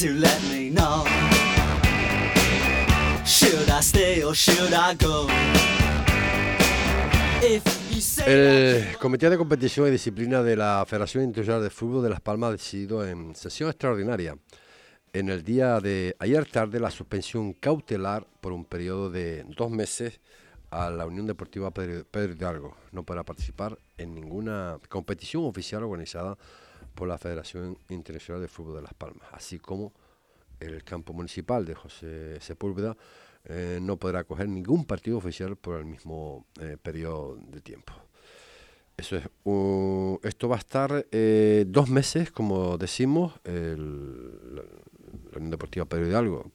to let me know. Should I stay or should I go? El Comité de Competición y Disciplina de la Federación Internacional de Fútbol de Las Palmas ha decidido en sesión extraordinaria en el día de ayer tarde la suspensión cautelar por un periodo de dos meses a la Unión Deportiva Pedro, Pedro Hidalgo. No podrá participar en ninguna competición oficial organizada la Federación Internacional de Fútbol de Las Palmas, así como el campo municipal de José Sepúlveda eh, no podrá acoger ningún partido oficial por el mismo eh, periodo de tiempo. Eso es, esto va a estar eh, dos meses, como decimos, el, la, Unión Deportiva Pedro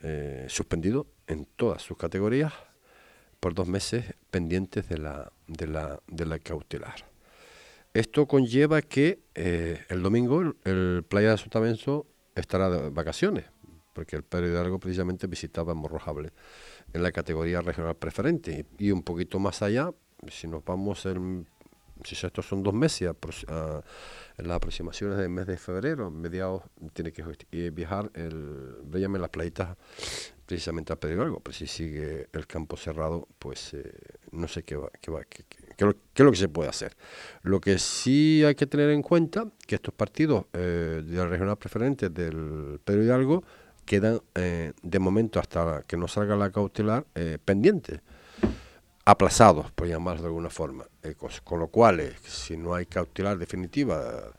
eh, suspendido en todas sus categorías por dos meses pendientes de la, de la, de la cautelar. Esto conlleva que eh, el domingo el, el Playa de Sotamenso estará de vacaciones, porque el Pedro Hidalgo precisamente visitaba Morrojable en la categoría regional preferente. Y un poquito más allá, si nos vamos en si estos son dos meses, en las aproximaciones del mes de febrero, mediados, tiene que eh, viajar el Véllame las playitas precisamente a pedir algo, pero si sigue el campo cerrado, pues eh, no sé qué va, qué, va qué, es lo que se puede hacer. Lo que sí hay que tener en cuenta que estos partidos eh, de la regional preferente del Pedro Hidalgo quedan eh, de momento hasta que no salga la cautelar eh, pendientes aplazados, por llamarlo de alguna forma. Eh, con, lo cual, eh, si no hay cautelar definitiva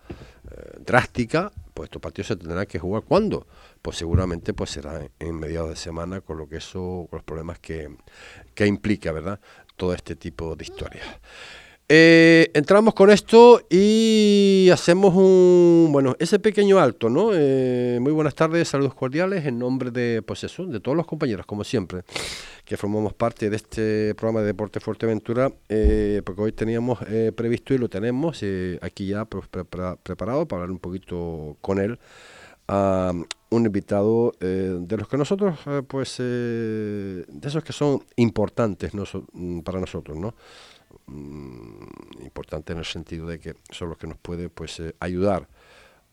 drástica, pues estos partidos se tendrán que jugar cuándo? Pues seguramente pues será en, en, mediados de semana, con lo que eso, con los problemas que, que implica, ¿verdad? Todo este tipo de historias. Eh, entramos con esto y hacemos un, bueno, ese pequeño alto, ¿no? Eh, muy buenas tardes, saludos cordiales en nombre de, pues eso, de todos los compañeros, como siempre, que formamos parte de este programa de Deporte Fuerteventura, eh, porque hoy teníamos eh, previsto y lo tenemos aquí ya pues, prepara, preparado para hablar un poquito con él. Un invitado eh, de los que nosotros, eh, pues, eh, de esos que son importantes no, para nosotros, ¿no? Mm, importante en el sentido de que son los que nos pueden pues, ayudar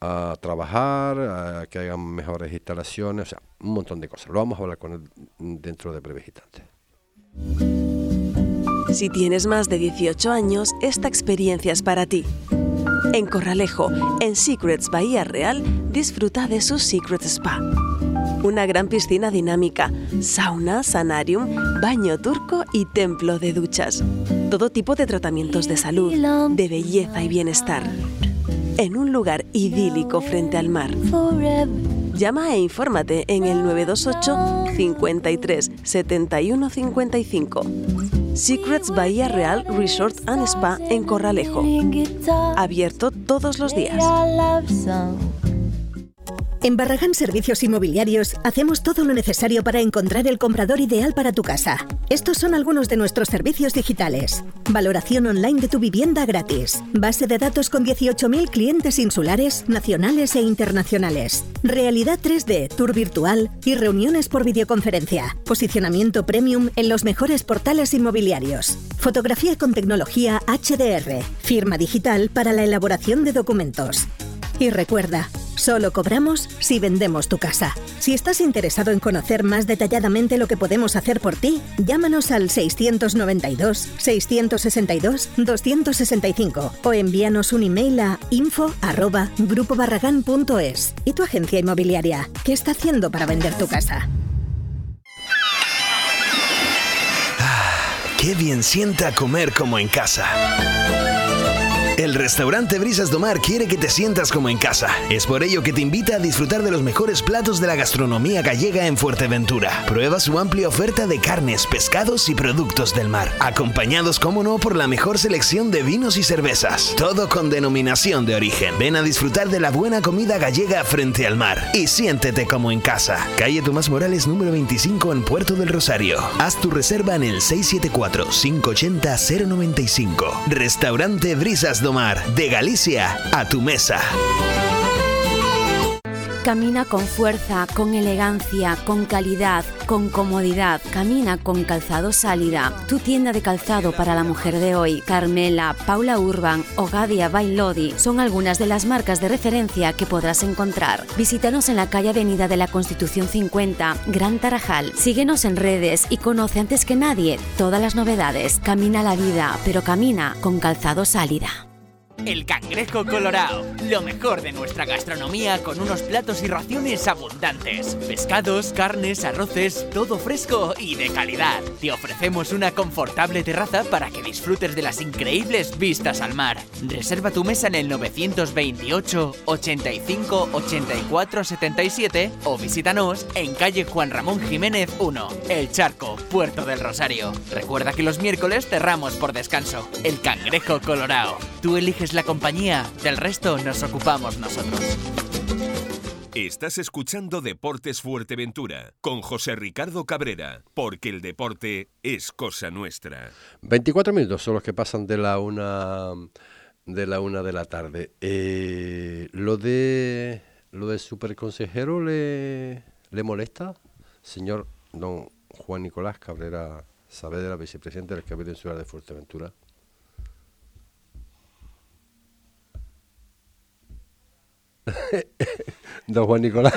a trabajar, a que hagan mejores instalaciones, o sea, un montón de cosas. Lo vamos a hablar con él dentro de breves. Si tienes más de 18 años, esta experiencia es para ti. En Corralejo, en Secrets Bahía Real, disfruta de su Secret Spa. Una gran piscina dinámica, sauna, sanarium, baño turco y templo de duchas. Todo tipo de tratamientos de salud, de belleza y bienestar. En un lugar idílico frente al mar. Llama e infórmate en el 928 53 71 55. Secrets Bahía Real Resort and Spa en Corralejo. Abierto todos los días. En Barragán Servicios Inmobiliarios hacemos todo lo necesario para encontrar el comprador ideal para tu casa. Estos son algunos de nuestros servicios digitales. Valoración online de tu vivienda gratis. Base de datos con 18.000 clientes insulares, nacionales e internacionales. Realidad 3D, tour virtual y reuniones por videoconferencia. Posicionamiento premium en los mejores portales inmobiliarios. Fotografía con tecnología HDR. Firma digital para la elaboración de documentos. Y recuerda, solo cobramos si vendemos tu casa. Si estás interesado en conocer más detalladamente lo que podemos hacer por ti, llámanos al 692-662-265 o envíanos un email a info.grupobarragán.es. ¿Y tu agencia inmobiliaria? ¿Qué está haciendo para vender tu casa? Ah, ¡Qué bien sienta comer como en casa! El restaurante Brisas do Mar quiere que te sientas como en casa. Es por ello que te invita a disfrutar de los mejores platos de la gastronomía gallega en Fuerteventura. Prueba su amplia oferta de carnes, pescados y productos del mar, acompañados, como no, por la mejor selección de vinos y cervezas. Todo con denominación de origen. Ven a disfrutar de la buena comida gallega frente al mar y siéntete como en casa. Calle Tomás Morales número 25 en Puerto del Rosario. Haz tu reserva en el 674-580-095. Restaurante Brisas de Galicia a tu mesa. Camina con fuerza, con elegancia, con calidad, con comodidad. Camina con Calzado Sálida, tu tienda de calzado para la mujer de hoy. Carmela, Paula Urban o Gadia Bailodi son algunas de las marcas de referencia que podrás encontrar. Visítanos en la calle Avenida de la Constitución 50, Gran Tarajal. Síguenos en redes y conoce antes que nadie todas las novedades. Camina la vida, pero camina con Calzado Sálida. El Cangrejo Colorado, lo mejor de nuestra gastronomía con unos platos y raciones abundantes. Pescados, carnes, arroces, todo fresco y de calidad. Te ofrecemos una confortable terraza para que disfrutes de las increíbles vistas al mar. Reserva tu mesa en el 928 85 84 77 o visítanos en calle Juan Ramón Jiménez 1, El Charco, Puerto del Rosario. Recuerda que los miércoles cerramos por descanso. El Cangrejo Colorado. Tú eliges la compañía, del resto nos ocupamos nosotros. Estás escuchando Deportes Fuerteventura con José Ricardo Cabrera, porque el deporte es cosa nuestra. 24 minutos son los que pasan de la una de la una de la tarde. Eh, lo de lo de superconsejero le, le molesta, señor don Juan Nicolás Cabrera Saavedra, vicepresidente del Cabildo Insular de Fuerteventura. Don Juan Nicolás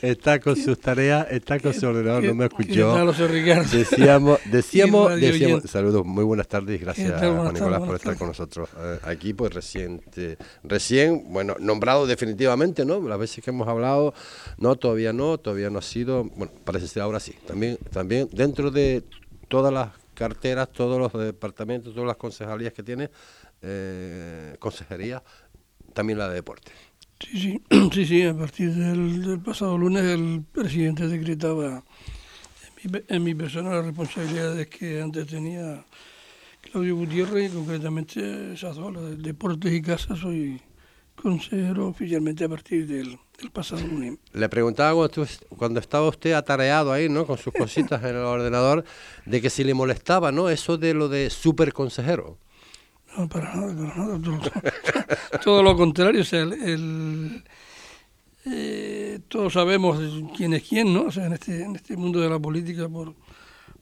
está con sus tareas, está con su ordenador, no me escuchó. Decíamos, decíamos, decíamos, saludos, muy buenas tardes gracias Juan Nicolás por estar con nosotros eh, aquí, pues reciente, recién, bueno, nombrado definitivamente, ¿no? Las veces que hemos hablado, no, todavía no, todavía no ha sido, bueno, parece ser ahora sí. También, también dentro de todas las carteras, todos los departamentos, todas las concejalías que tiene, eh, consejería, también la de deporte. Sí, sí, sí, sí, a partir del, pasado lunes el presidente decretaba en mi, en mi persona las responsabilidades que antes tenía Claudio Gutiérrez y concretamente esas dos, de deportes y casa, soy consejero oficialmente a partir del, pasado lunes. Le preguntaba cuando, cuando, estaba usted atareado ahí, ¿no? Con sus cositas en el ordenador, de que si le molestaba, ¿no? Eso de lo de super consejero. No, para nada, para nada. Todo, lo contrario, o sea, el, eh, todos sabemos quién es quién, ¿no? O sea, en este, en este mundo de la política, por,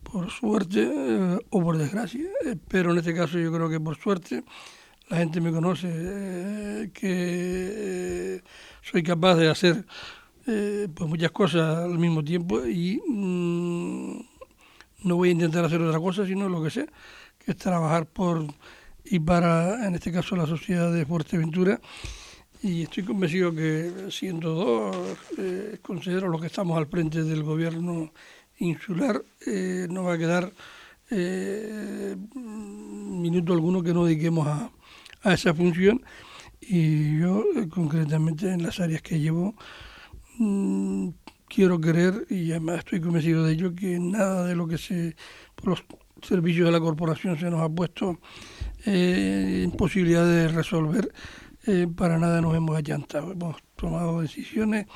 por suerte eh, o por desgracia, eh, pero en este caso yo creo que por suerte la gente me conoce, que soy capaz de hacer pues muchas cosas al mismo tiempo y mm, no voy a intentar hacer otra cosa, sino lo que sé, que es trabajar por y para, en este caso, la sociedad de Fuerteventura. Y estoy convencido que, siendo dos eh, consejeros los que estamos al frente del gobierno insular, eh, no va a quedar eh, minuto alguno que no dediquemos a, a esa función. Y yo, eh, concretamente, en las áreas que llevo, mm, quiero creer, y además estoy convencido de ello, que nada de lo que se, por los servicios de la corporación se nos ha puesto eh, imposibilidad de resolver, eh, para nada nos hemos allantado. Hemos tomado decisiones,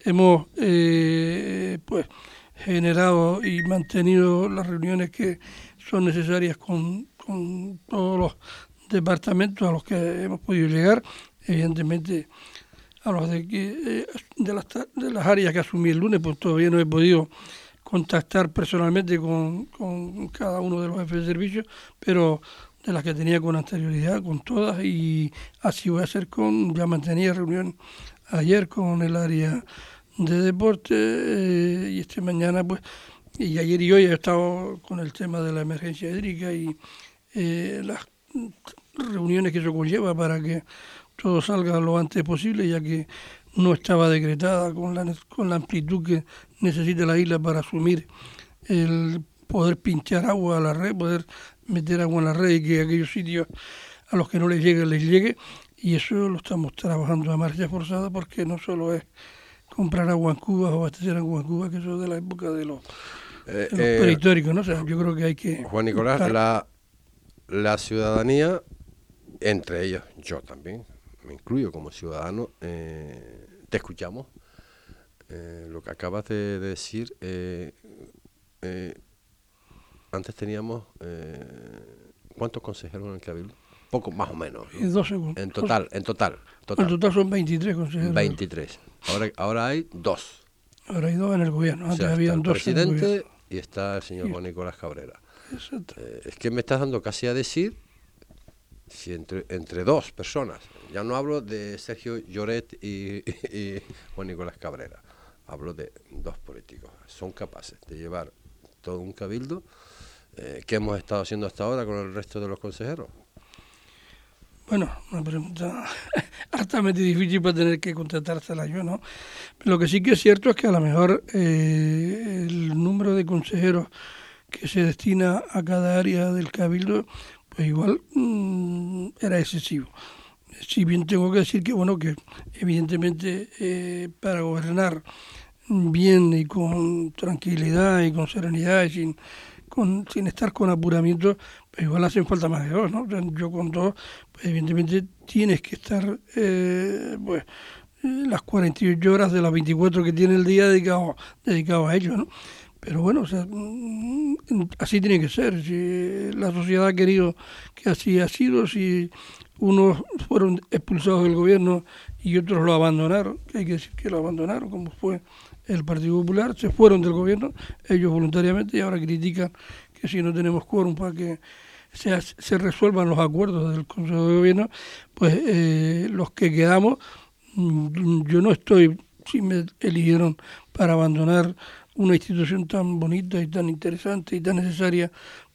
hemos eh, pues generado y mantenido las reuniones que son necesarias con, con todos los departamentos a los que hemos podido llegar, evidentemente a los de, que, de, las, de las áreas que asumí el lunes, pues todavía no he podido contactar personalmente con, con cada uno de los jefes de servicio, pero de las que tenía con anterioridad, con todas, y así voy a hacer con, ya mantenía reunión ayer con el área de deporte eh, y este mañana pues, y ayer y hoy he estado con el tema de la emergencia hídrica y eh, las reuniones que eso conlleva para que todo salga lo antes posible, ya que no estaba decretada con la, con la amplitud que necesita la isla para asumir el poder pinchar agua a la red, poder meter agua en la red y que aquellos sitios a los que no les llegue, les llegue. Y eso lo estamos trabajando a marcha forzada porque no solo es comprar agua en Cuba o abastecer agua en Cuba, que eso es de la época de los, eh, eh, prehistóricos, ¿no? O sea, yo creo que hay que... Juan Nicolás, la, la ciudadanía, entre ellos yo también, me incluyo como ciudadano, eh, te escuchamos. lo que acabas de decir, antes teníamos, eh, ¿cuántos consejeros en el Cabildo? poco más o menos. Dos segundos. En total, en total. En total. son 23 consejeros. 23. Ahora, ahora hay dos. Ahora hay dos en el gobierno. O Antes sea, el dos en el presidente y está el señor Juan Nicolás Cabrera. Exacto. Eh, es que me estás dando casi a decir si entre, entre dos personas. Ya no hablo de Sergio Lloret y, y Juan Nicolás Cabrera. Hablo de dos políticos. Son capaces de llevar todo un cabildo. Eh, ¿Qué hemos estado haciendo hasta ahora con el resto de los consejeros? Bueno, una pregunta altamente difícil para tener que contestársela yo, ¿no? Lo que sí que es cierto es que a lo mejor eh, el número de consejeros que se destina a cada área del cabildo, pues igual mm, era excesivo. Si bien tengo que decir que, bueno, que evidentemente eh, para gobernar bien y con tranquilidad y con serenidad y sin, con, sin estar con apuramiento, pues igual hacen falta más de dos, ¿no? Yo con dos, pues evidentemente tienes que estar, eh, pues, eh, las 48 horas de las 24 que tiene el día dedicado, dedicado a ello, ¿no? Pero bueno, o sea, mm, así tiene que ser. Si la sociedad ha querido que así ha sido, si unos fueron expulsados del gobierno y otros lo abandonaron, que hay que decir que lo abandonaron, como fue el Partido Popular, se fueron del gobierno, ellos voluntariamente, y ahora critican que si no tenemos quórum para que se, se resuelvan los acuerdos del Consejo de Gobierno, pues eh, los que quedamos, mm, yo no estoy, si me eligieron para abandonar una institución tan bonita y tan interesante y tan necesaria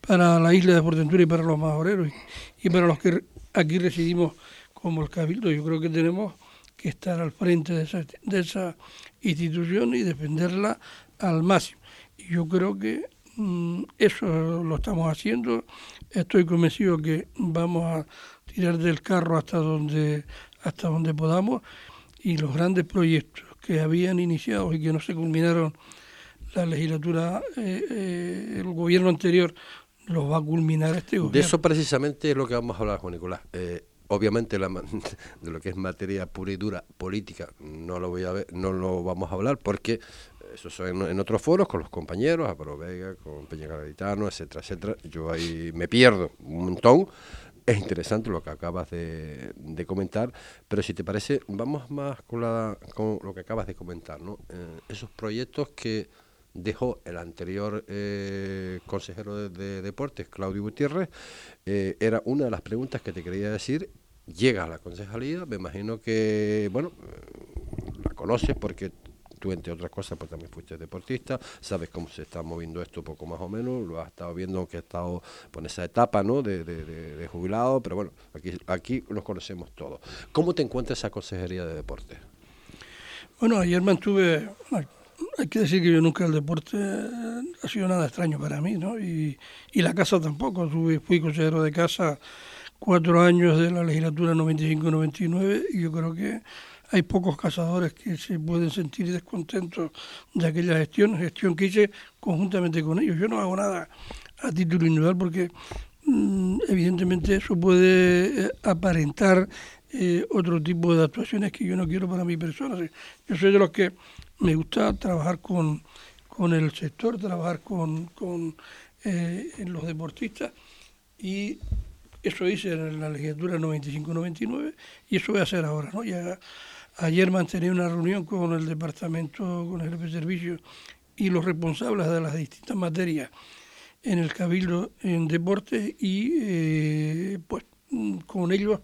para la isla de Portentura y para los majoreros y, y para los que aquí residimos como el Cabildo. Yo creo que tenemos que estar al frente de esa, de esa institución y defenderla al máximo. Y yo creo que mm, eso lo estamos haciendo. Estoy convencido que vamos a tirar del carro hasta donde, hasta donde podamos y los grandes proyectos que habían iniciado y que no se culminaron la legislatura, eh, eh, el gobierno anterior los va a culminar este gobierno. De eso precisamente es lo que vamos a hablar, Juan Nicolás. Eh, obviamente la, de lo que es materia pura y dura política no lo voy a ver, no lo vamos a hablar porque eso son en, otros foros con los compañeros, Aparo Vega, con Peña Garitano, etcétera, etcétera. Yo ahí me pierdo un montón. Es interesante lo que acabas de, comentar, pero si te parece, vamos más con, la, con lo que acabas de comentar. Eh, esos proyectos que dejó el anterior eh, consejero de, de, Deportes, Claudio Gutiérrez, eh, era una de las preguntas que te quería decir. Llega a la concejalía, me imagino que, bueno, eh, la conoces porque tú, entre otras cosas, pues también fuiste deportista, sabes cómo se está moviendo esto poco más o menos, lo has estado viendo que has estado por esa etapa, ¿no?, de, de, de, jubilado, pero bueno, aquí, aquí nos conocemos todos. ¿Cómo te encuentras esa consejería de deportes? Bueno, ayer mantuve hay que decir que yo nunca el deporte ha sido nada extraño para mí, ¿no? Y, y la casa tampoco. Fui consejero de casa cuatro años de la legislatura 95-99 y yo creo que hay pocos cazadores que se pueden sentir descontentos de aquella gestión, gestión que hice conjuntamente con ellos. Yo no hago nada a título individual porque mmm, evidentemente eso puede eh, aparentar eh, otro tipo de actuaciones que yo no quiero para mi persona. Yo soy de los que me gusta trabajar con, con el sector, trabajar con, con eh, los deportistas y eso hice en la legislatura 95-99 y eso voy a hacer ahora. ¿no? Ya, ayer mantení una reunión con el departamento, con el jefe de servicio y los responsables de las distintas materias en el Cabildo en Deportes y eh, pues con ellos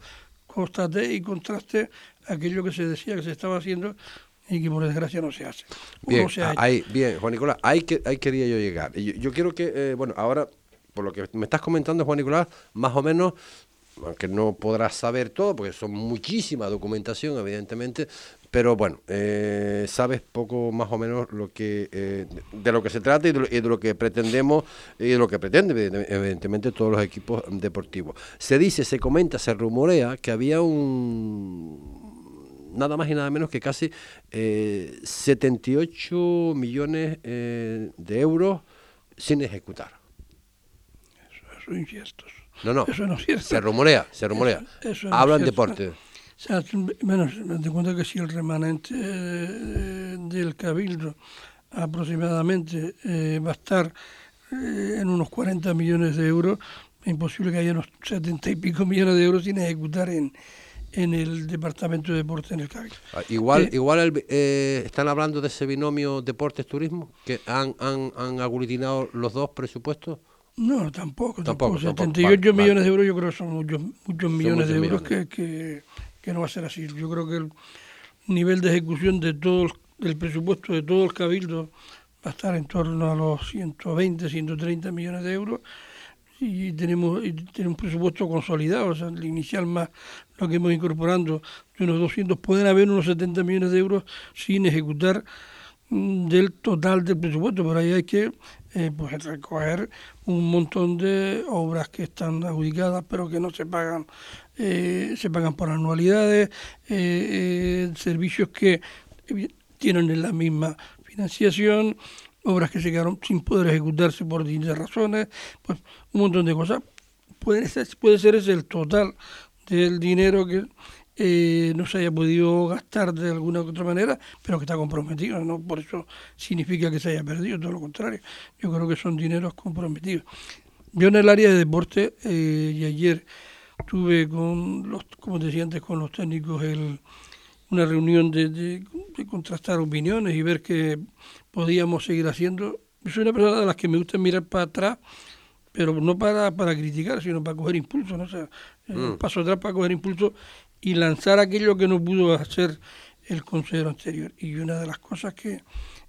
constaté y contrasté aquello que se decía que se estaba haciendo y que por desgracia no se hace. Bien, no se bien Juan Nicolás, ahí, que, ahí quería yo llegar. Yo, yo quiero que, eh, bueno, ahora, por lo que me estás comentando, Juan Nicolás, más o menos, aunque no podrás saber todo, porque son muchísima documentación, evidentemente, pero bueno, eh, sabes poco más o menos lo que eh, de lo que se trata y de lo, que pretendemos y de lo que pretende evidentemente todos los equipos deportivos. Se dice, se comenta, se rumorea que había un nada más y nada menos que casi eh, 78 millones eh, de euros sin ejecutar. Inciertos. No, no, eso no es cierto. se rumorea, se rumorea. Eso, eso no Hablan es deporte. O sea, bueno, te cuenta que si el remanente eh, del cabildo aproximadamente eh, va a estar eh, en unos 40 millones de euros, es imposible que haya unos setenta y pico millones de euros sin ejecutar en, en el Departamento de Deportes en el Cabildo. Ah, Igual, Eh, igual el- eh, están hablando de ese binomio deportes-turismo, que han, han, han aglutinado los dos presupuestos. No, tampoco, Tampoco, tampoco. tampoco. 78 Vale, millones vale. de euros yo creo que son muchos, muchos millones de muchos euros millones. Que, que, que no va a ser así. Yo creo que el nivel de ejecución de todo el, del presupuesto de todo el cabildo va a estar en torno a los 120, 130 millones de euros y tenemos, y tenemos un presupuesto consolidado, o sea, el inicial más lo que hemos incorporando de unos 200, pueden haber unos 70 millones de euros sin ejecutar del total del presupuesto, pero ahí hay que eh, pues recoger un montón de obras que están adjudicadas pero que no se pagan, eh, se pagan por anualidades, eh, eh, servicios que tienen la misma financiación, obras que se quedaron sin poder ejecutarse por distintas razones, pues un montón de cosas. Puede ser, puede ser ese el total del dinero que eh, no se haya podido gastar de alguna u otra manera, pero que está comprometido. No por eso significa que se haya perdido, todo lo contrario. Yo creo que son dineros comprometidos. Yo en el área de deporte, eh, y ayer tuve con los, como decía antes, con los técnicos el, una reunión de, de- de contrastar opiniones y ver qué podíamos seguir haciendo. Yo soy una persona de las que me gusta mirar para atrás, pero no para, para criticar, sino para coger impulso, ¿no? O sea, eh, Mm. paso atrás para coger impulso y lanzar aquello que no pudo hacer el consejero anterior. Y una de las cosas que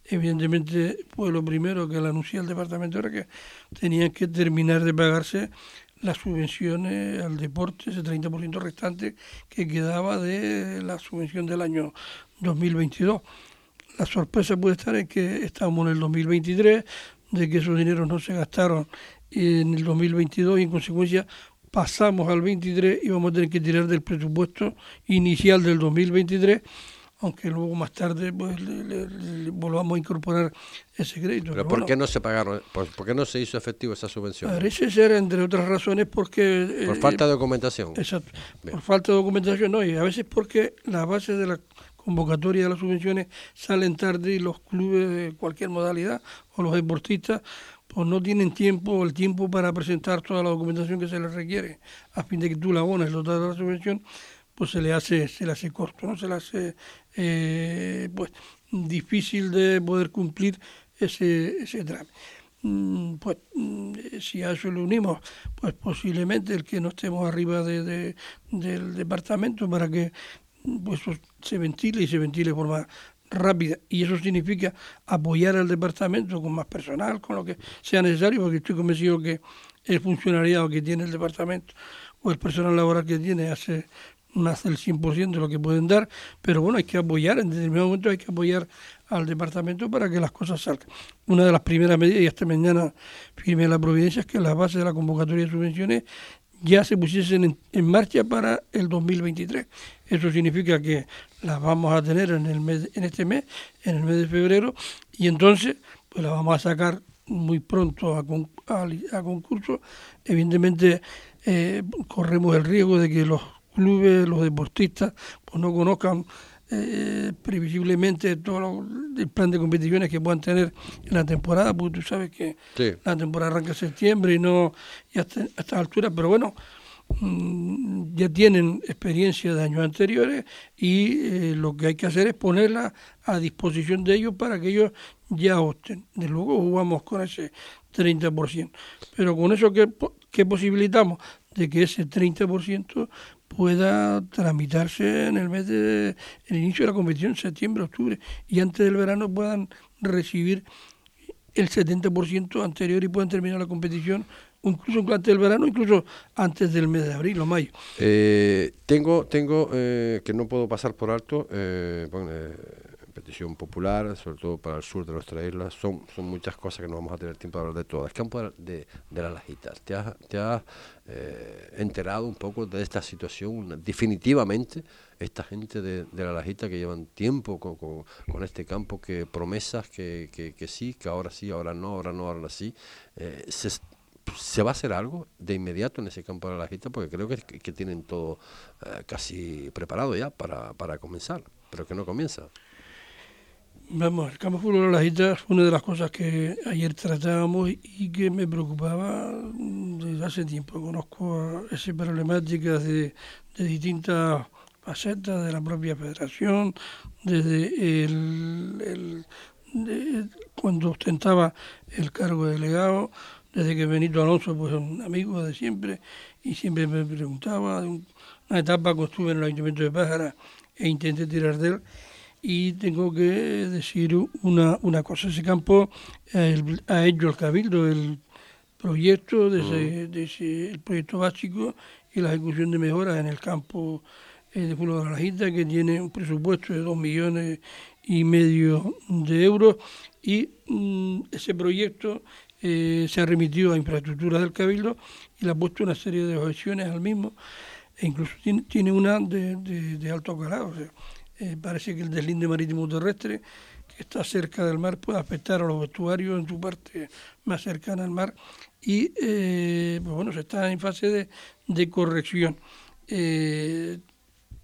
evidentemente fue lo primero que le anuncié al departamento era que tenían que terminar de pagarse las subvenciones al deporte, ese 30% restante que quedaba de la subvención del año 2022. La sorpresa puede estar en que estamos en el 2023, de que esos dineros no se gastaron en el 2022 y en consecuencia pasamos al 23 y vamos a tener que tirar del presupuesto inicial del 2023, aunque luego más tarde pues le, le- le volvamos a incorporar ese crédito. Pero Pero ¿por bueno, qué no se pagaron? ¿Por, por qué no se hizo efectivo esa subvención? Parece ser, entre otras razones, porque... Por eh, falta de documentación. Exacto. Bien. Por falta de documentación, no, y a veces porque la base de la convocatoria de las subvenciones salen tarde y los clubes de cualquier modalidad o los deportistas pues no tienen tiempo el tiempo para presentar toda la documentación que se les requiere a fin de que tú la abones el total de la subvención pues se le hace se le hace corto no se le hace eh, pues difícil de poder cumplir ese ese trámite. Mm, pues mm, si a eso le unimos, pues posiblemente el que no estemos arriba de, de- del departamento para que pues eso se ventile y se ventile de forma rápida y eso significa apoyar al departamento con más personal, con lo que sea necesario, porque estoy convencido que el funcionariado que tiene el departamento o el personal laboral que tiene hace más del 100% de lo que pueden dar, pero bueno, hay que apoyar, en determinado momento hay que apoyar al departamento para que las cosas salgan. Una de las primeras medidas, y esta mañana firmé la providencia, es que las bases de la convocatoria de subvenciones ya se pusiesen en, en marcha para el 2023. Eso significa que las vamos a tener en, el mes, en este mes, en el mes de febrero, y entonces pues las vamos a sacar muy pronto a, con- a concurso. Evidentemente eh, corremos el riesgo de que los clubes, los deportistas, pues no conozcan eh, previsiblemente todo lo- el plan de competiciones que puedan tener en la temporada, porque tú sabes que Sí. la temporada arranca en septiembre y no y hasta, hasta esta altura, pero bueno, mm, ya tienen experiencia de años anteriores y eh, lo que hay que hacer es ponerla a disposición de ellos para que ellos ya opten. De luego jugamos con ese 30%, pero con eso que, que posibilitamos de que ese 30% pueda tramitarse en el mes de el inicio de la competición, septiembre, octubre, y antes del verano puedan recibir el 70% anterior y puedan terminar la competición incluso antes del verano, incluso antes del mes de abril o mayo. Eh, tengo, tengo eh, que no puedo pasar por alto, eh, bueno, popular, sobre todo para el sur de nuestra isla, son, son muchas cosas que no vamos a tener tiempo de hablar de todas. Campo de, de las lajitas, ¿te has, te has eh, enterado un poco de esta situación? Definitivamente, esta gente de, de la lajita que llevan tiempo con, con, con este campo, que promesas que, que, que, sí, que ahora sí, ahora no, ahora no, ahora sí, eh, se, ¿Se va a hacer algo de inmediato en ese campo de la lajita? Porque creo que, que tienen todo eh, casi preparado ya para, para comenzar, pero que no comienza. Vamos, el campo de las islas fue una de las cosas que ayer tratábamos y que me preocupaba desde hace tiempo. Conozco esa problemática de, de distintas facetas de la propia federación, desde el, cuando ostentaba el cargo de delegado, desde que Benito Alonso, pues un amigo de siempre, y siempre me preguntaba, una etapa cuando estuve en el Ayuntamiento de Pájara e intenté tirar de él, y tengo que decir una, una cosa, ese campo ha hecho el Cabildo el proyecto, de ese, de ese, el proyecto básico y la ejecución de mejoras en el campo eh, de Pueblo de la Gita, que tiene un presupuesto de dos millones y medio de euros. Y mm, ese proyecto eh, se ha remitido a infraestructuras del Cabildo y le ha puesto una serie de objeciones al mismo. E incluso tiene, tiene una de, de, alto calado. Eh, parece que el deslinde marítimo terrestre, que está cerca del mar, puede afectar a los vestuarios en su parte más cercana al mar y eh, pues bueno, se está en fase de, de corrección. Eh,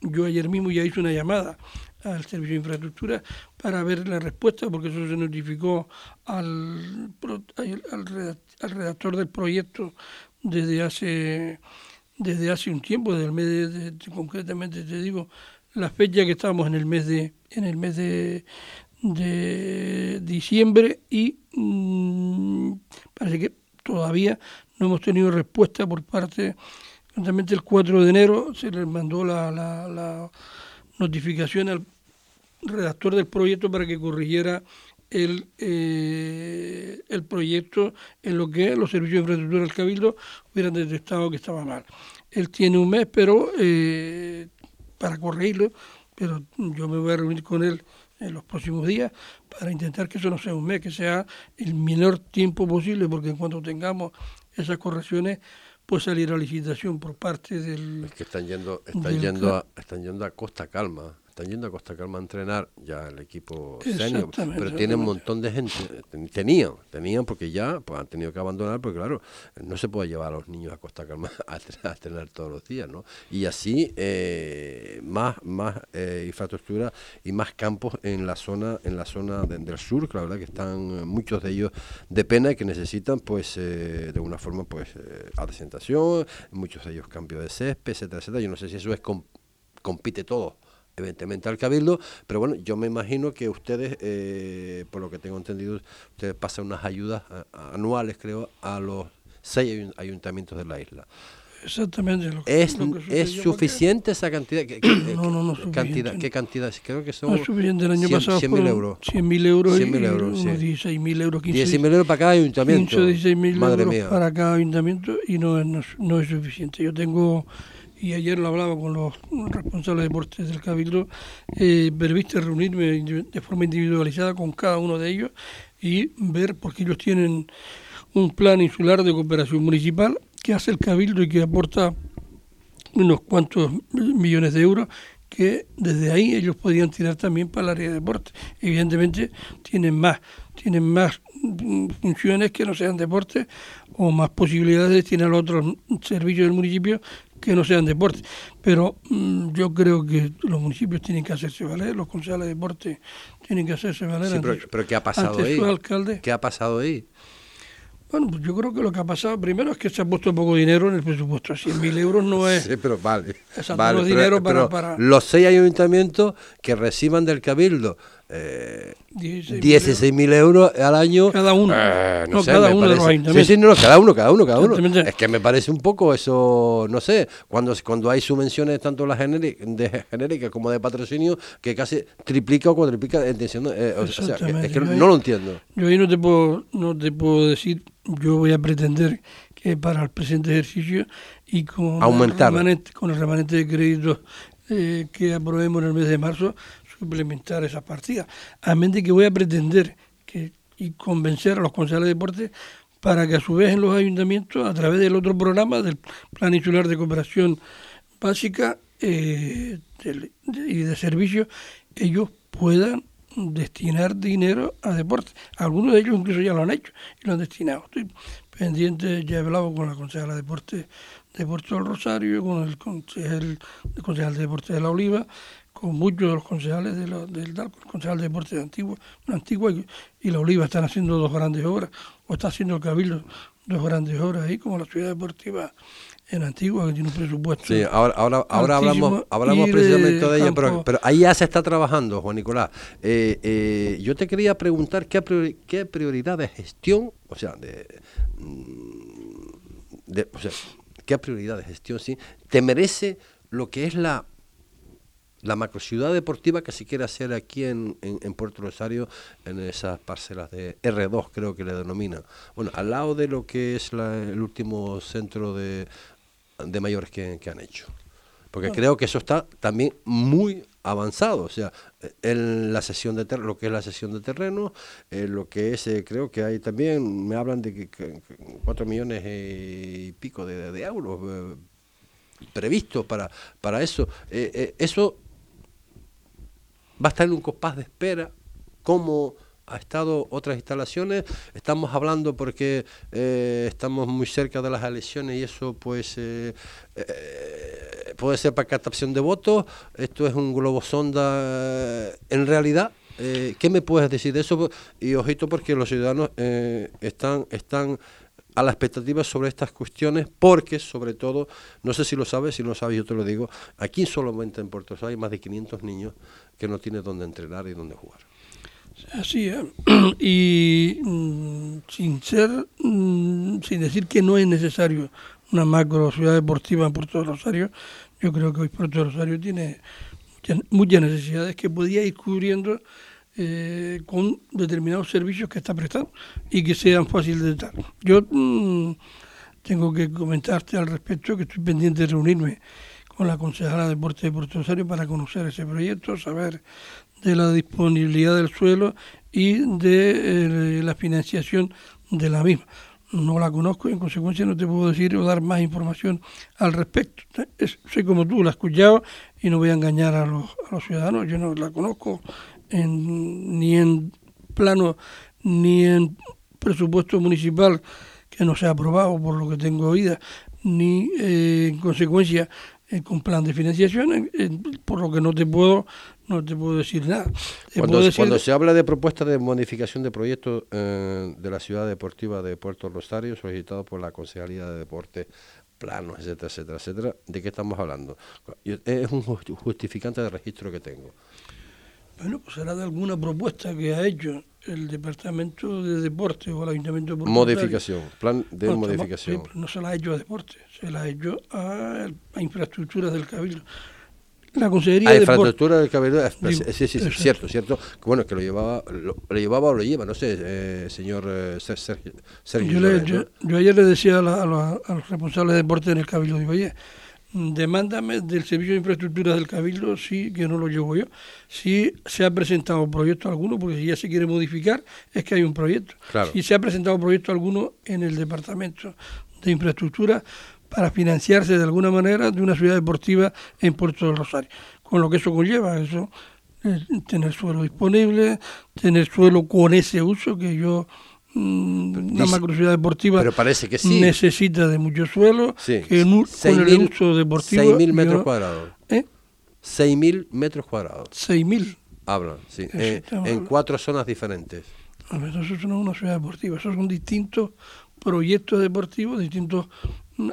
yo ayer mismo ya hice una llamada al Servicio de Infraestructura para ver la respuesta, porque eso se notificó al, al, redactor del proyecto desde hace desde hace un tiempo, desde el mes concretamente te digo, la fecha que estábamos en el mes de en el mes de, de diciembre y mm, parece que todavía no hemos tenido respuesta por parte concretamente el 4 de enero se les mandó la, la, la notificación al redactor del proyecto para que corrigiera el, eh, el proyecto en lo que los servicios de infraestructura del Cabildo hubieran detectado que estaba mal. Él tiene un mes, pero eh, para corregirlo, pero yo me voy a reunir con él en los próximos días para intentar que eso no sea un mes, que sea el menor tiempo posible, porque en cuanto tengamos esas correcciones, pues salir a licitación por parte del... Es que están yendo, están yendo, a, están yendo a Costa Calma están yendo a Costa Calma a entrenar ya el equipo senior, pero tienen un montón de gente, tenían, tenían porque ya pues han tenido que abandonar, porque claro, no se puede llevar a los niños a Costa Calma a, entrenar todos los días, ¿no? Y así eh, más, más eh, infraestructura y más campos en la zona, en la zona del sur, que la verdad que están muchos de ellos de pena y que necesitan pues eh, de una forma pues adecentación, muchos de ellos cambio de césped, etcétera, etcétera. Yo no sé si eso es compite todo evidentemente al cabildo, pero bueno, yo me imagino que ustedes, eh, por lo que tengo entendido, ustedes pasan unas ayudas anuales, creo, a los seis ayuntamientos de la isla. Exactamente. ¿Es, ¿es suficiente esa cantidad? ¿Qué, no, no, no. Cantidad, ¿Qué cantidad? Creo que son. No es suficiente. El año 100, pasado 100 euros. 100 mil euros. 100 mil euros. Sí. 16 mil euros. 15 mil euros para cada ayuntamiento. 15 16 mil euros mía. para cada ayuntamiento y no, no, no es suficiente. Yo tengo y ayer lo hablaba con los responsables de deportes del Cabildo, eh, reunirme de forma individualizada con cada uno de ellos y ver, porque ellos tienen un plan insular de cooperación municipal que hace el Cabildo y que aporta unos cuantos millones de euros que desde ahí ellos podían tirar también para el área de deporte. Evidentemente tienen más, tienen más funciones que no sean deporte o más posibilidades de destinar a otros servicios del municipio que no sean deportes. Pero mm, yo creo que los municipios tienen que hacerse valer, los concejales de deporte tienen que hacerse valer. pero, ¿qué ha pasado ahí? ¿Qué ha pasado ahí? Bueno, pues yo creo que lo que ha pasado primero es que se ha puesto poco dinero en el presupuesto. 100.000 euros no es. Sí, pero vale. vale dinero para, Los seis ayuntamientos que reciban del Cabildo eh, 16.000 euros al año. Cada uno. Eh, no, sé, cada uno de los ayuntamientos. Sí, sí, no, cada uno, cada uno, cada uno. Es que me parece un poco eso, no sé, cuando, cuando hay subvenciones tanto las de genéricas como de patrocinio, que casi triplica o cuadriplica eh, o sea, es que no, lo entiendo. Yo ahí no te puedo, no te puedo decir yo voy a pretender que para el presente ejercicio y con, El, remanente, con el remanente de crédito eh, que aprobemos en el mes de marzo, suplementar esa partida. A mente que voy a pretender que, y convencer a los concejales de deporte para que a su vez en los ayuntamientos, a través del otro programa, del Plan Insular de Cooperación Básica eh, y de Servicios, ellos puedan destinar dinero a deporte. Algunos de ellos incluso ya lo han hecho y lo han destinado. Estoy pendiente, ya he hablado con la consejera de deporte de Puerto del Rosario, con el concejal, el concejal de deporte de la Oliva, con muchos de los concejales de la- del DALCO, el concejal de deportes de Antigua, Antigua y, y la Oliva están haciendo dos grandes obras, o está haciendo el Cabildo dos grandes obras ahí, como la ciudad deportiva en Antigua, que tiene un presupuesto. Sí, ahora, ahora, ahora hablamos, hablamos precisamente de ella, pero, pero ahí ya se está trabajando, Juan Nicolás. Eh, eh, yo te quería preguntar qué, priori- qué prioridad de gestión, o sea, de, mm, de- o sea, qué prioridad de gestión, sí, te merece lo que es la la macrociudad deportiva que se quiere hacer aquí en, en, en Puerto Rosario, en esas parcelas de R2, creo que le denominan. Bueno, al lado de lo que es la- el último centro de, de mayores que, que han hecho. Porque creo que eso está también muy avanzado, o sea, en la sesión de ter- lo que es la sesión de terreno, eh, lo que es, eh, creo que hay también, me hablan de que, que- millones eh, y pico de, de euros eh, previstos para, para eso. Eh, eso va a estar en un compás de espera, como ha estado otras instalaciones. Estamos hablando porque eh, estamos muy cerca de las elecciones y eso pues eh, eh, puede ser para captación de votos. Esto es un globo sonda en realidad. ¿Qué me puedes decir de eso? Y ojito porque los ciudadanos están, están a la expectativa sobre estas cuestiones, porque sobre todo, no sé si lo sabes, si no lo sabes yo te lo digo, aquí solamente en Puerto Rico hay más de 500 niños que no tienen dónde entrenar y dónde jugar. Así es. Y mm, sin ser, mm, sin decir que no es necesario una macro ciudad deportiva en Puerto Rosario, yo creo que hoy Puerto Rosario tiene muchas, necesidades que podía ir cubriendo eh, con determinados servicios que está prestando y que sean fáciles de dar. Yo mm, tengo que comentarte al respecto que estoy pendiente de reunirme con la concejala de Deportes de Puerto Rosario para conocer ese proyecto, saber de la disponibilidad del suelo y de eh, la financiación de la misma. No la conozco, en consecuencia no te puedo decir o dar más información al respecto. Es- soy como tú, la he escuchado y no voy a engañar a los ciudadanos. Yo no la conozco en- ni en plano ni en presupuesto municipal que no sea aprobado por lo que tengo oída, ni eh, en consecuencia eh, con plan de financiación, eh, eh, por lo que no te puedo no te puedo decir nada. Te Cuando, decir- cuando se habla de propuestas de modificación de proyectos eh, de la ciudad deportiva de Puerto Rosario, solicitado por la Concejalía de Deportes, planos, etcétera, etcétera, etcétera, ¿de qué estamos hablando? Es un justi- justificante de registro que tengo. Bueno, pues será de alguna propuesta que ha hecho el Departamento de Deporte o el Ayuntamiento de. Modificación, plan de No, modificación. pero no se la ha hecho a deporte, se la ha hecho a, a infraestructuras del Cabildo. La Consejería A infraestructura del cabildo, es- Digo, sí, sí, sí, cierto, cierto. Bueno, que lo llevaba, lo, lo llevaba o lo lleva, no sé, eh, señor eh, Ser- Sergio. Sergio Yo, le- yo- ¿no? yo ayer le decía a, la- a los, a los responsables de deporte en el Cabildo, digo, oye, demándame del servicio de infraestructura del Cabildo, sí, que no lo llevo yo. Si se ha presentado proyecto alguno, porque si ya se quiere modificar, es que hay un proyecto. Claro. Si se ha presentado proyecto alguno en el Departamento de Infraestructura para financiarse de alguna manera de una ciudad deportiva en Puerto del Rosario, con lo que eso conlleva, eso eh, tener suelo disponible, tener suelo con ese uso que yo una Dice- macro ciudad deportiva Pero parece que sí. necesita de mucho suelo Sí, que en un- con el 6.000 uso deportivo 6.000 yo metros cuadrados. ¿eh? 6.000 metros cuadrados. 6.000 Hablan, sí. Eso En, cuatro zonas diferentes. A ver, eso no es una ciudad deportiva, esos son distintos proyectos deportivos, distintas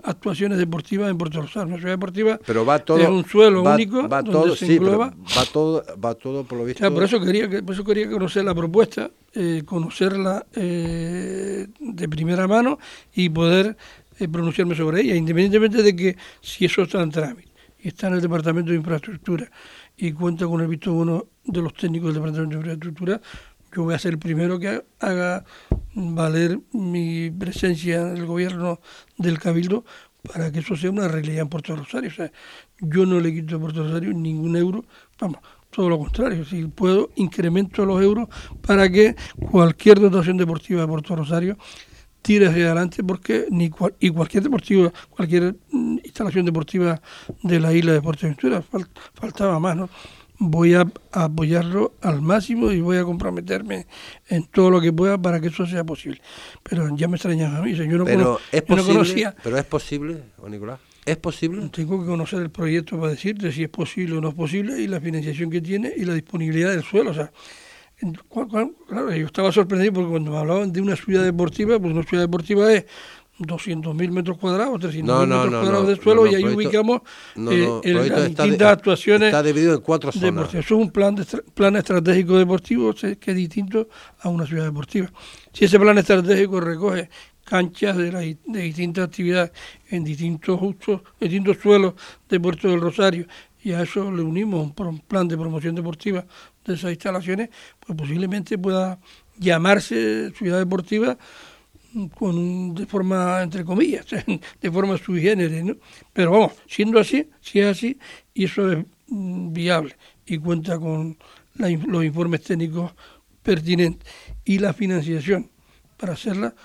actuaciones deportivas en Puerto Rosario. Una ciudad deportiva Pero va todo. es un suelo va, único Va donde todo, se sí, engloba. va todo, va todo por lo O visto. sea, por eso quería que- por eso quería conocer la propuesta, eh, conocerla eh, de primera mano y poder eh, pronunciarme sobre ella, independientemente de que si eso está en trámite y está en el Departamento de Infraestructura y cuenta con el visto bueno de los técnicos del Departamento de Infraestructura, yo voy a ser el primero que haga valer mi presencia en el gobierno del Cabildo para que eso sea una realidad en Puerto Rosario. O sea, yo no le quito a Puerto Rosario ningún euro, vamos, todo lo contrario, si puedo incremento los euros para que cualquier dotación deportiva de Puerto Rosario tire hacia adelante porque ni y cualquier deportivo, cualquier mm, instalación deportiva de la isla de Fuerteventura, fal- faltaba más, ¿no? Voy a, apoyarlo al máximo y voy a comprometerme en todo lo que pueda para que eso sea posible. Pero ya me extrañaba a mí, yo no, pero es yo no posible. conocía pero es posible, Juan Nicolás. Es ¿Es posible? Tengo que conocer el proyecto para decirte si es posible o no es posible y la financiación que tiene y la disponibilidad del suelo. O sea, claro, yo estaba sorprendido porque cuando me hablaban de una ciudad deportiva, pues una ciudad deportiva es 200.000 metros cuadrados, 300.000 No, no, metros cuadrados de suelo y ahí proyecto- ubicamos eh, el- las distintas de- actuaciones está dividido en cuatro zonas. deportivas. Eso es un plan, de plan estratégico deportivo que es distinto a una ciudad deportiva. Si ese plan estratégico recoge canchas de, la- de distintas actividades en distintos en distintos suelos de Puerto del Rosario y a eso le unimos un plan de promoción deportiva de esas instalaciones, pues posiblemente pueda llamarse ciudad deportiva con de forma entre comillas, de forma sui generis, ¿no? Pero vamos, siendo así, si es así, y eso es mm, viable y cuenta con la los informes técnicos pertinentes y la financiación para hacerla,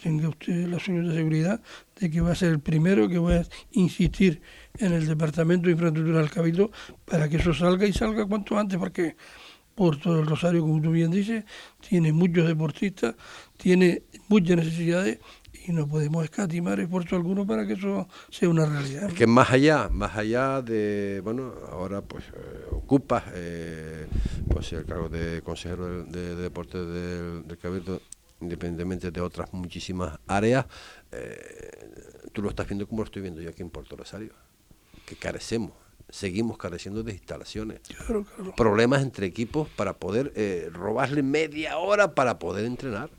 tenga usted la absoluta seguridad de que va a ser el primero que voy a insistir en el Departamento de Infraestructura del Cabildo para que eso salga y salga cuanto antes, porque Puerto del Rosario, como tú bien dices, tiene muchos deportistas, tiene muchas necesidades y no podemos escatimar esfuerzo alguno para que eso sea una realidad. Es que más allá, más allá de, bueno, ahora pues eh, ocupas eh, pues el cargo de consejero de, de- de deporte del, del Cabildo, independientemente de otras muchísimas áreas, eh, tú lo estás viendo como lo estoy viendo yo aquí en Puerto Rosario, que carecemos, seguimos careciendo de instalaciones. Claro, claro. Problemas entre equipos para poder eh, robarle media hora para poder entrenar.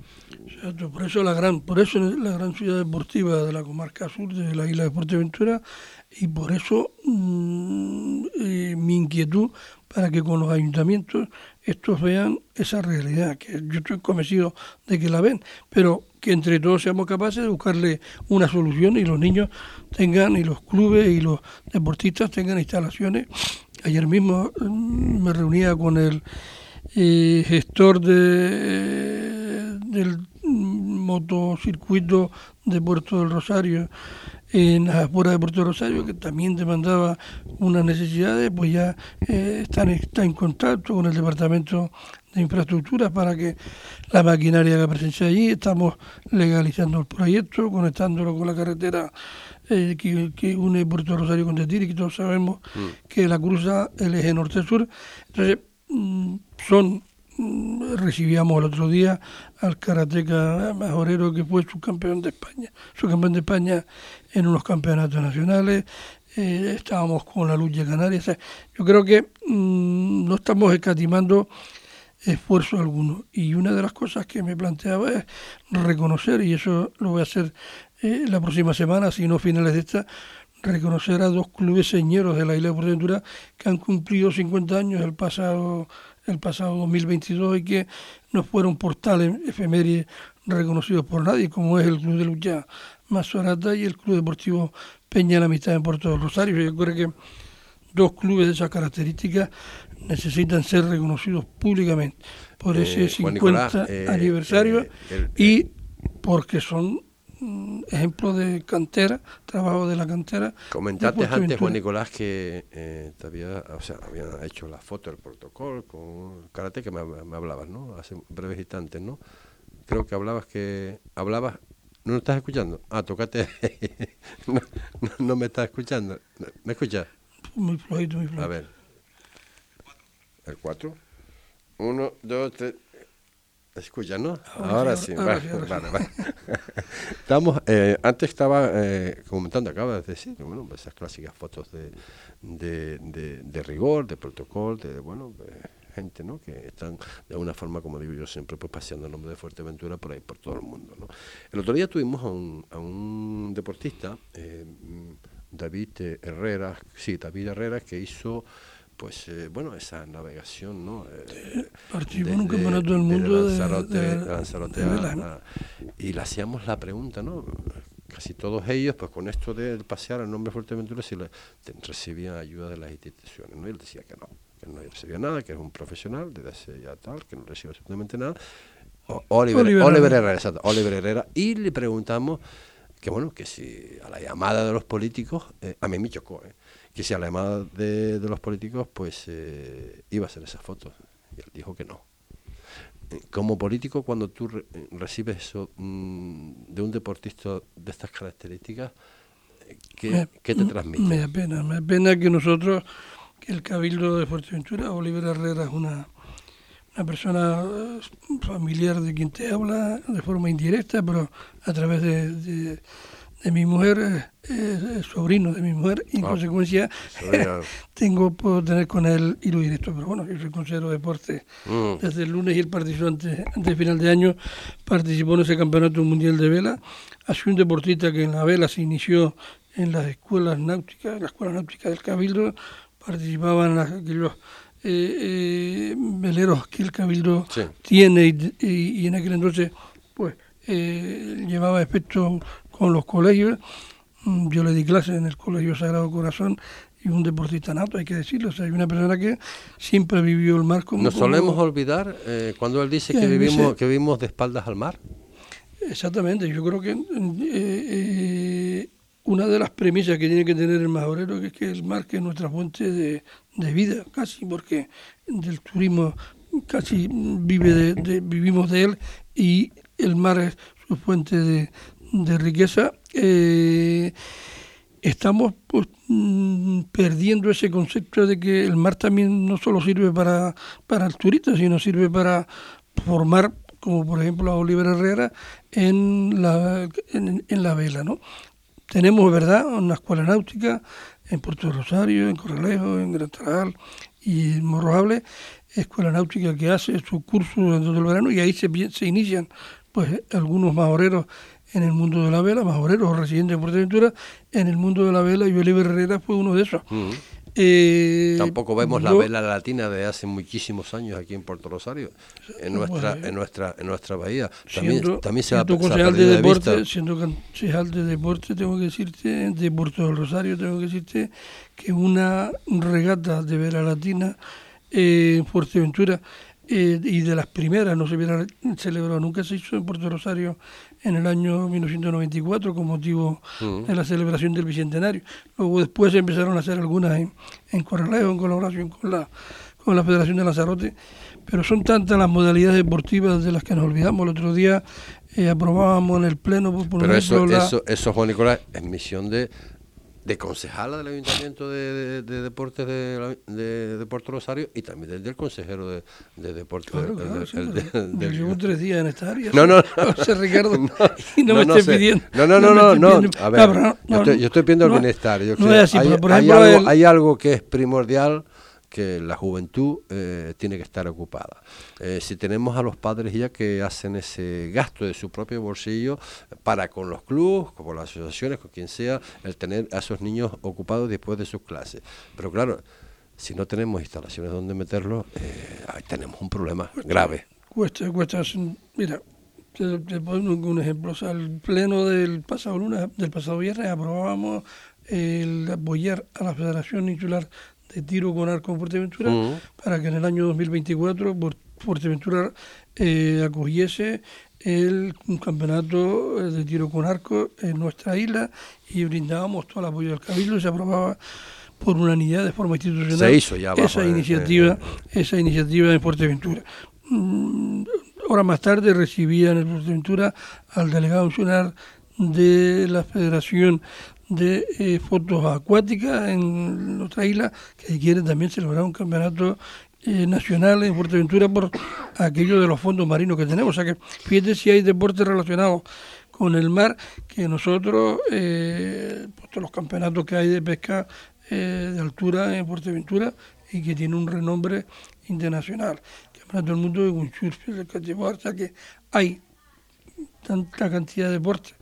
Exacto, por eso la gran, por eso la gran ciudad deportiva de la comarca sur de la isla de Fuerteventura y por eso mm, eh, mi inquietud para que con los ayuntamientos estos vean esa realidad, que yo estoy convencido de que la ven, pero que entre todos seamos capaces de buscarle una solución y los niños tengan, y los clubes y los deportistas tengan instalaciones. Ayer mismo mm, me reunía con el eh, gestor de, del mm, motocircuito de Puerto del Rosario en las afueras de Puerto Rosario que también demandaba unas necesidades pues ya eh, están está en contacto con el departamento de infraestructura para que la maquinaria haga presencia allí. Estamos legalizando el proyecto conectándolo con la carretera eh, que, que une Puerto Rosario con Tetiri que todos sabemos que la cruza el eje norte-sur. Entonces mm, son mm, recibíamos el otro día al karateca majorero que fue subcampeón de España, subcampeón de España en unos campeonatos nacionales, eh, estábamos con la lucha canaria, yo creo que mm, no estamos escatimando esfuerzo alguno. Y una de las cosas que me planteaba es reconocer, y eso lo voy a hacer eh, la próxima semana, si no finales de esta, reconocer a dos clubes señeros de la isla de Fuerteventura que han cumplido 50 años el pasado el pasado 2022 y que no fueron portales efemérides reconocidos por nadie, como es el Club de Lucha Mazorata y el Club Deportivo Peña la Amistad en Puerto del Rosario. Yo creo que dos clubes de esas características necesitan ser reconocidos públicamente por Eh, ese Juan 50 Nicolás, eh, aniversario eh, el- y porque son ejemplos de cantera, trabajo de la cantera. Comentaste antes. Juan Nicolás, que eh, te había, o sea, habían hecho la foto del protocolo con karate que me, me hablabas, ¿no? Hace breves instantes, ¿no? Creo que hablabas que hablabas, ¿no lo estás escuchando? Ah, tocate, no, no, no me estás escuchando. ¿Me escuchas? Muy muy. A ver. ¿El 4? Uno, dos, tres. Escucha, ¿no? Ahora Ahora, sí, ahora vale, sí, ahora vale, vale. Estamos, eh, antes estaba eh, comentando, acaba de decir, bueno, esas clásicas fotos de, de, de, de rigor, de protocolo, de, bueno, gente, ¿no? Que están de alguna forma, como digo yo siempre, pues paseando el nombre de Fuerteventura por ahí, por todo el mundo, ¿no? El otro día tuvimos a un, a un deportista, eh, mm, David eh, Herrera, sí, David Herrera, que hizo pues eh, bueno esa navegación no Eh, Participó en un campeonato del mundo de- Lanzarote, de- de Lanzarote y le hacíamos la pregunta no casi todos ellos pues con esto de pasear el nombre Fuerteventura si le, te- recibían ayuda de las instituciones no y él decía que no que no recibía nada que es un profesional desde hace ya tal que no recibe absolutamente nada. O- Oliver, Oliver Oliver Herrera. Herrera, exacto, Oliver Herrera, y le preguntamos que bueno, que si a la llamada de los políticos, eh, a mí me chocó, eh, que si a la llamada de, de los políticos, pues eh, iba a hacer esas fotos. Y él dijo que no. Eh, Como político, cuando tú re- eh, recibes eso mm, de un deportista de estas características, ¿qué, ¿qué te transmite? Me da pena, me da pena que nosotros, que el Cabildo de Fuerteventura, Oliver Herrera es una, una persona eh, familiar de quien te habla de forma indirecta, pero a través de, de, de mi mujer, eh, es, es sobrino de mi mujer, y en Ah, consecuencia tengo, puedo tener con él hilo directo. Pero bueno, yo soy consejero de deporte Mm. desde el lunes y él participó antes, antes de final de año, participó en ese campeonato mundial de vela. Ha sido un deportista que en la vela se inició en las escuelas náuticas, la escuela náutica del Cabildo, participaban en aquellos eh, eh, veleros que el Cabildo Sí. tiene y, y- y en aquel entonces pues eh, llevaba aspecto con los colegios. Mm, Yo le di clases en el Colegio Sagrado Corazón y un deportista nato, hay que decirlo. O sea, hay una persona que siempre vivió el mar como... Nos como- solemos olvidar eh, cuando él dice que vivimos, que vivimos de espaldas al mar. Exactamente, yo creo que eh, eh, una de las premisas que tiene que tener el majorero es que el mar que es nuestra fuente de, de vida, casi, porque del turismo casi vive de, de- vivimos de él y el mar es su fuente de, de riqueza. Eh, estamos pues, perdiendo ese concepto de que el mar también no solo sirve para, para el turista, sino sirve para formar, como por ejemplo a Oliver Herrera, en la, en, en la vela. ¿no? Tenemos, ¿verdad?, una escuela náutica en Puerto Rosario, en Corralejo, en Gran Taral y en Morrojable, escuela náutica que hace su curso durante todo el verano y ahí se, se inician pues algunos majoreros en el mundo de la vela, majoreros o residentes de Fuerteventura en el mundo de la vela y Oliver Herrera fue uno de esos. Eh, Tampoco vemos la yo- vela latina de hace muchísimos años aquí en Puerto Rosario, en nuestra, Bueno, en nuestra, en nuestra bahía. También, siendo, también se ha, siendo ha concejal de de deporte, vista. siendo concejal de deporte, tengo que decirte, de Puerto del Rosario, tengo que decirte que una regata de vela latina eh, en Fuerteventura eh, y de las primeras no se hubiera celebrado, nunca se hizo en Puerto Rosario en el año 1994 con motivo Mm. de la celebración del Bicentenario. Luego después se empezaron a hacer algunas en, en Corralejo, en colaboración con la, con la Federación de Lanzarote, pero son tantas las modalidades deportivas de las que nos olvidamos. El otro día eh, aprobábamos en el Pleno, por por Pero ejemplo, eso, la- eso, eso, Juan Nicolás, es misión de, de concejala del Ayuntamiento de, de- de Deportes de, de- Puerto Rosario y también del, consejero de, de Deportes Claro, claro, sí, del- llevo tres días en esta área. No, no, José Ricardo, no, y no, no, me no esté sé. pidiendo. No, no, no, no, no. A ver, no, yo, estoy, yo estoy pidiendo no, el bienestar. Yo no creo- así, hay, algo, el- hay algo que es primordial que la juventud eh, tiene que estar ocupada. Eh, si tenemos a los padres ya que hacen ese gasto de su propio bolsillo para con los clubes, con las asociaciones, con quien sea, el tener a esos niños ocupados después de sus clases. Pero claro, si no tenemos instalaciones donde meterlos, eh, ahí tenemos un problema grave. Cuesta, cuesta. Mira, te, te pongo un ejemplo. O sea, el pleno del pasado lunes, del pasado viernes, aprobábamos el apoyar a la Federación Insular de Tiro con Arco en Fuerteventura Ujú. para que en el año 2024 Puer- Fuerteventura eh, acogiese el un campeonato eh, de tiro con arco en nuestra isla y brindábamos todo el apoyo del Cabildo y se aprobaba por unanimidad de forma institucional Se hizo ya abajo, esa eh, iniciativa eh, esa iniciativa en Fuerteventura. Mm, Horas más tarde recibía en el Fuerteventura al delegado nacional de la Federación de eh, Fotos Acuáticas en nuestra isla, que quiere también celebrar un campeonato eh, nacional en Fuerteventura por aquello de los fondos marinos que tenemos. O sea que fíjate si hay deportes relacionados con el mar, que nosotros, eh, todos los campeonatos que hay de pesca eh, de altura en Fuerteventura y que tiene un renombre internacional. Campeonato del mundo de windsurf, de cateboard, o sea que hay tanta cantidad de deportes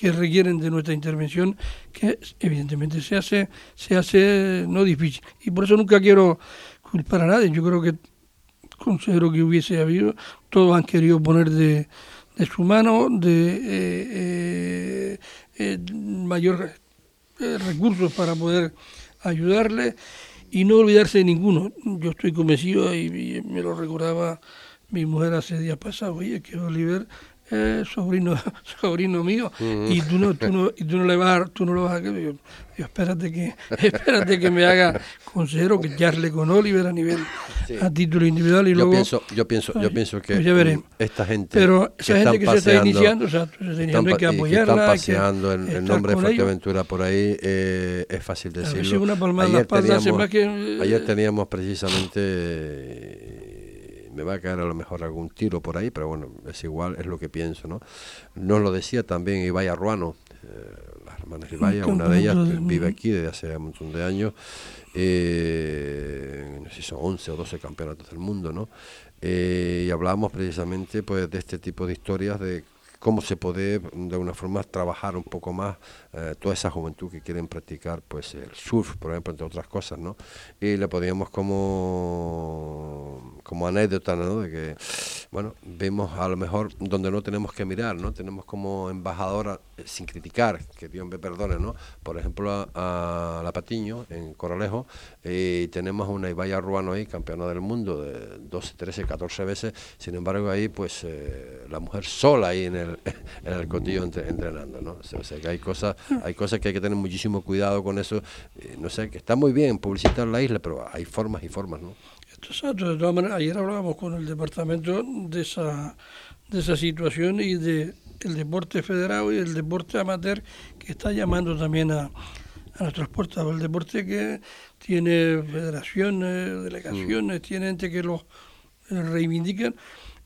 que requieren de nuestra intervención que evidentemente se hace se hace no difícil y por eso nunca quiero culpar a nadie yo creo que considero que hubiese habido todos han querido poner de, de su mano de eh, eh, eh, mayor eh, recursos para poder ayudarle y no olvidarse de ninguno. Yo estoy convencido y, me lo recordaba mi mujer hace días pasados, oye, que Oliver es sobrino, sobrino mío, y tú no, tú no, y tú no le vas tú no lo vas a yo, yo, espérate que, espérate que me haga consejero, que charle con Oliver a nivel, a título individual y yo luego. Pienso, yo pienso, yo pienso que pues ya veremos. esta gente. Pero esa gente que se está paseando- iniciando, o sea, se está iniciando, hay que apoyarla. están hay que paseando el, el nombre de ellos. Fuerteventura por ahí, eh, es fácil decirlo. una palmada en la espalda hace más que, eh, ayer teníamos precisamente, eh, me va a caer a lo mejor algún tiro por ahí, pero bueno, es igual, es lo que pienso, ¿no? Nos lo decía también Ibaya Ruano, eh, las hermanas Ibaya, una de ellas vive aquí desde hace un montón de años, eh, no sé si son 11 o 12 campeonatos del mundo, ¿no? Eh, y hablábamos precisamente pues de este tipo de historias de cómo se puede de alguna forma trabajar un poco más eh, toda esa juventud que quieren practicar pues el surf por ejemplo entre otras cosas no y le podíamos como como anécdota no de que bueno vemos a lo mejor donde no tenemos que mirar no tenemos como embajadora sin criticar que Dios me perdone no por ejemplo a, la Patiño en Coralejo y tenemos una Ibaya Ruano ahí campeona del mundo de 12 13 14 veces. Sin embargo ahí pues eh, la mujer sola ahí en el en el cotillo entre- entrenando no o sea, que hay cosas hay cosas que hay que tener muchísimo cuidado con eso. Eh, no sé que está muy bien publicitar la isla pero hay formas y formas no Exacto, de todas maneras, ayer hablábamos con el departamento de esa, de esa situación y de el deporte federado y el deporte amateur que está llamando también a, a nuestras puertas. El deporte que tiene federaciones, delegaciones, tiene gente que los reivindican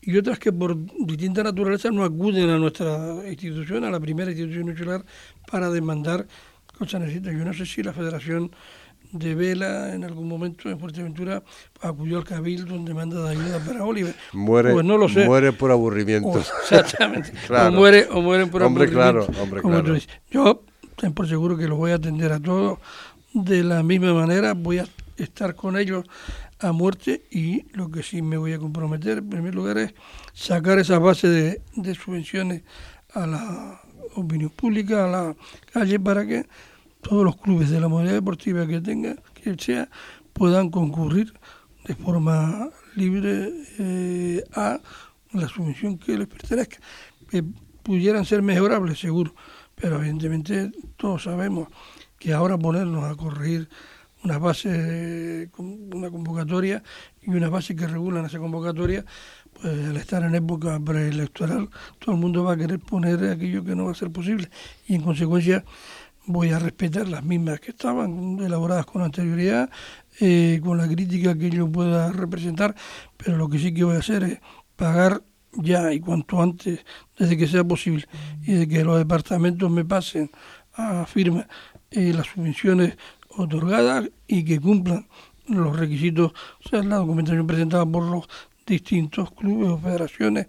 y otras que por distinta naturaleza no acuden a nuestra institución, a la primera institución insular, para demandar cosas necesitas. Yo no sé si la federación de vela en algún momento en Fuerteventura acudió al cabildo en demanda de ayuda para Oliver. muere Pues no lo sé. muere por aburrimiento O- exactamente. Claro. O, muere, o mueren por Hombre, claro, hombre, como tú claro. dices. Yo ten por seguro que los voy a atender a todos de la misma manera. Voy a estar con ellos a muerte y lo que sí me voy a comprometer en primer lugar es sacar esa base de, de subvenciones a la opinión pública, a la calle, para que todos los clubes de la modalidad deportiva que tenga, que sea, puedan concurrir de forma libre eh, a la subvención que les pertenezca. Que pudieran ser mejorables, seguro, pero evidentemente todos sabemos que ahora ponernos a corregir una base, una convocatoria y una base que regulan esa convocatoria, pues al estar en época preelectoral, todo el mundo va a querer poner aquello que no va a ser posible y en consecuencia voy a respetar las mismas que estaban elaboradas con anterioridad, eh, con la crítica que yo pueda representar, pero lo que sí que voy a hacer es pagar ya y cuanto antes, desde que sea posible, y de que los departamentos me pasen a firma eh, las subvenciones otorgadas y que cumplan los requisitos, o sea, la documentación presentada por los distintos clubes o federaciones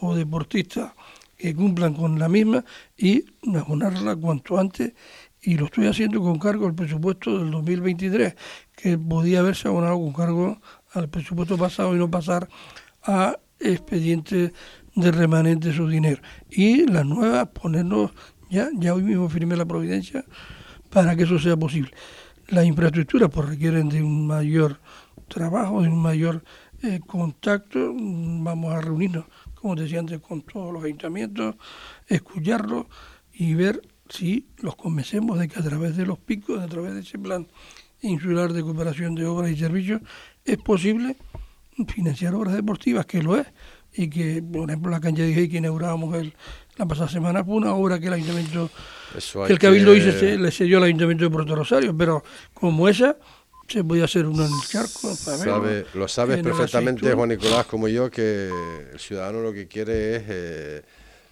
o deportistas que cumplan con la misma y abonarla cuanto antes y lo estoy haciendo con cargo al presupuesto del 2023 que podía haberse abonado con cargo al presupuesto pasado y no pasar a expedientes de remanente su dinero. Y las nuevas ponernos ya ya hoy mismo firmé la providencia para que eso sea posible. Las infraestructuras pues requieren de un mayor trabajo de un mayor eh, contacto. Vamos a reunirnos como decía antes, con todos los ayuntamientos, escucharlos y ver si los convencemos de que a través de los picos, a través de ese plan insular de cooperación de obras y servicios, es posible financiar obras deportivas, que lo es, y que, por ejemplo, la cancha de Gay que inaugurábamos el, la pasada semana fue una obra que el ayuntamiento, que el Cabildo que- hizo, se- le cedió al ayuntamiento de Puerto Rosario, pero como esa, se podía hacer una en el charco, lo sabes el perfectamente. Juan Nicolás, como yo, que el ciudadano lo que quiere es eh,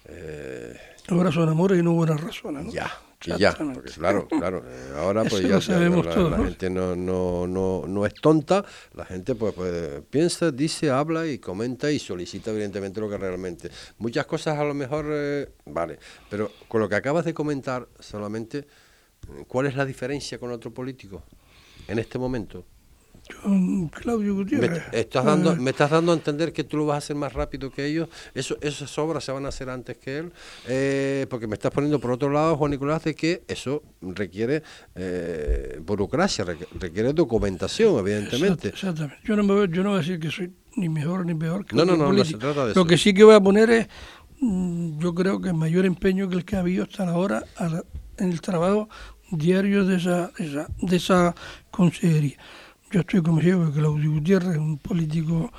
eh, amores y no buenas razones. ¿no? ya, y ya, porque claro, claro, eh, ahora pues Eso ya sabemos la, todos, la ¿no? gente no, no, no, no es tonta, la gente pues, pues piensa, dice, habla y comenta y solicita evidentemente lo que realmente. Muchas cosas a lo mejor, eh, vale, pero con lo que acabas de comentar solamente, eh, ¿cuál es la diferencia con otro político en este momento? Con Claudio Me, estás dando, Eh, me estás dando a entender que tú lo vas a hacer más rápido que ellos. Eso, esas obras se van a hacer antes que él. eh, porque me estás poniendo por otro lado, Juan Nicolás, de que eso requiere eh, burocracia, requ- requiere documentación, evidentemente. exact- Exactamente. Yo no, me voy, yo no voy a decir que soy ni mejor ni peor que No, no, no, no se trata de Lo eso. que sí que voy a poner es mm, yo creo que mayor empeño que el que ha habido hasta ahora en el trabajo diario de esa, esa, de esa consejería. Yo estoy convencido que Claudio Gutiérrez es un político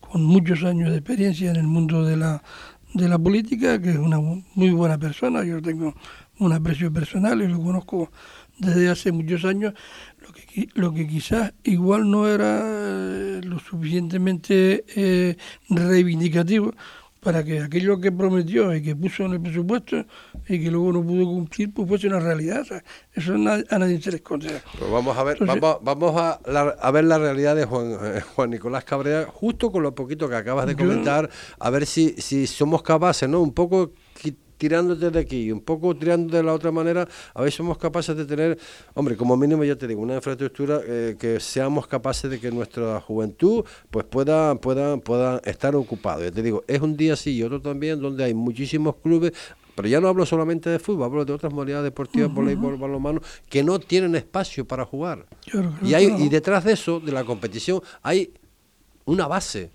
con muchos años de experiencia en el mundo de la, de la política, que es una muy buena persona. Yo tengo un aprecio personal y lo conozco desde hace muchos años, lo que, lo que quizás igual no era eh, lo suficientemente eh, reivindicativo para que aquello que prometió y que puso en el presupuesto y que luego no pudo cumplir, pues fuese una realidad. eso a nadie se le esconde. Pues vamos a ver, vamos, vamos a, a, ver la realidad de Juan, eh, Juan Nicolás Cabrera, justo con lo poquito que acabas de comentar, a ver si, si somos capaces, ¿no? Un poco tirándote de aquí y un poco tirando de la otra manera, a ver somos capaces de tener, hombre, como mínimo ya te digo, una infraestructura eh, que seamos capaces de que nuestra juventud pues pueda, pueda, pueda estar ocupado. Ya te digo, es un día sí y otro también donde hay muchísimos clubes pero ya no hablo solamente de fútbol, hablo de otras modalidades deportivas, uh -huh. balonmano, que no tienen espacio para jugar. y, hay, y detrás de eso, de la competición, hay una base.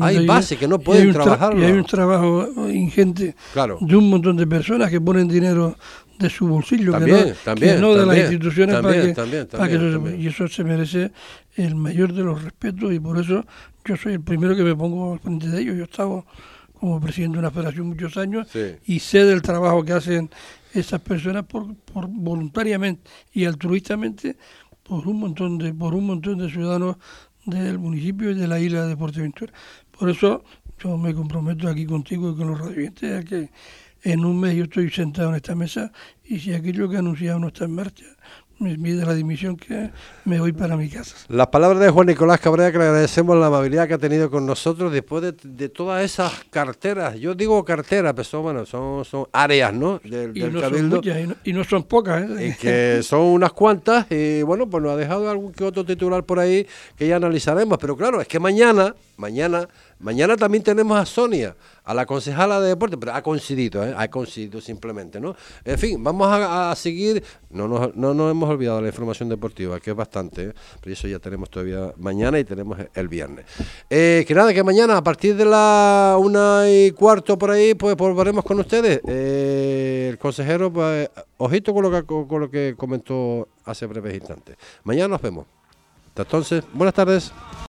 Hay base que no pueden trabajar. y hay un trabajo ingente de un montón de personas que ponen dinero de su bolsillo, también, que no, no de las instituciones para que, para que eso y eso se merece el mayor de los respetos y por eso yo soy el primero que me pongo al frente de ellos. Yo he estado como presidente de una federación muchos años y sé del trabajo que hacen esas personas por, por voluntariamente y altruistamente por un montón de por un montón de ciudadanos del municipio y de la isla de Porteventura. Por eso yo me comprometo aquí contigo y con los radioyentes a que en un mes yo estoy sentado en esta mesa y si aquello que anunciado no está en marcha, me pide la dimisión que me voy para mi casa. Las palabras de Juan Nicolás Cabrera, que le agradecemos la amabilidad que ha tenido con nosotros después de, todas esas carteras. Yo digo carteras, pero son, bueno, son, son áreas, ¿no? Del, y, no Son muchas, y, no, son pocas, ¿eh? Y que son unas cuantas, y bueno, pues nos ha dejado algún que otro titular por ahí que ya analizaremos. Pero claro, es que mañana, mañana Mañana también tenemos a Sonia, a la concejala de deporte, pero ha coincidido, ¿eh? ha coincidido simplemente, ¿no? En fin, vamos a, seguir, no nos, no nos hemos olvidado la información deportiva, que es bastante, ¿eh? pero eso ya tenemos todavía mañana y tenemos el viernes. Eh, que nada, que mañana a partir de la una y cuarto por ahí, pues volveremos con ustedes. El consejero, pues, ojito con lo que comentó hace breves instantes. Mañana nos vemos. Hasta entonces, buenas tardes.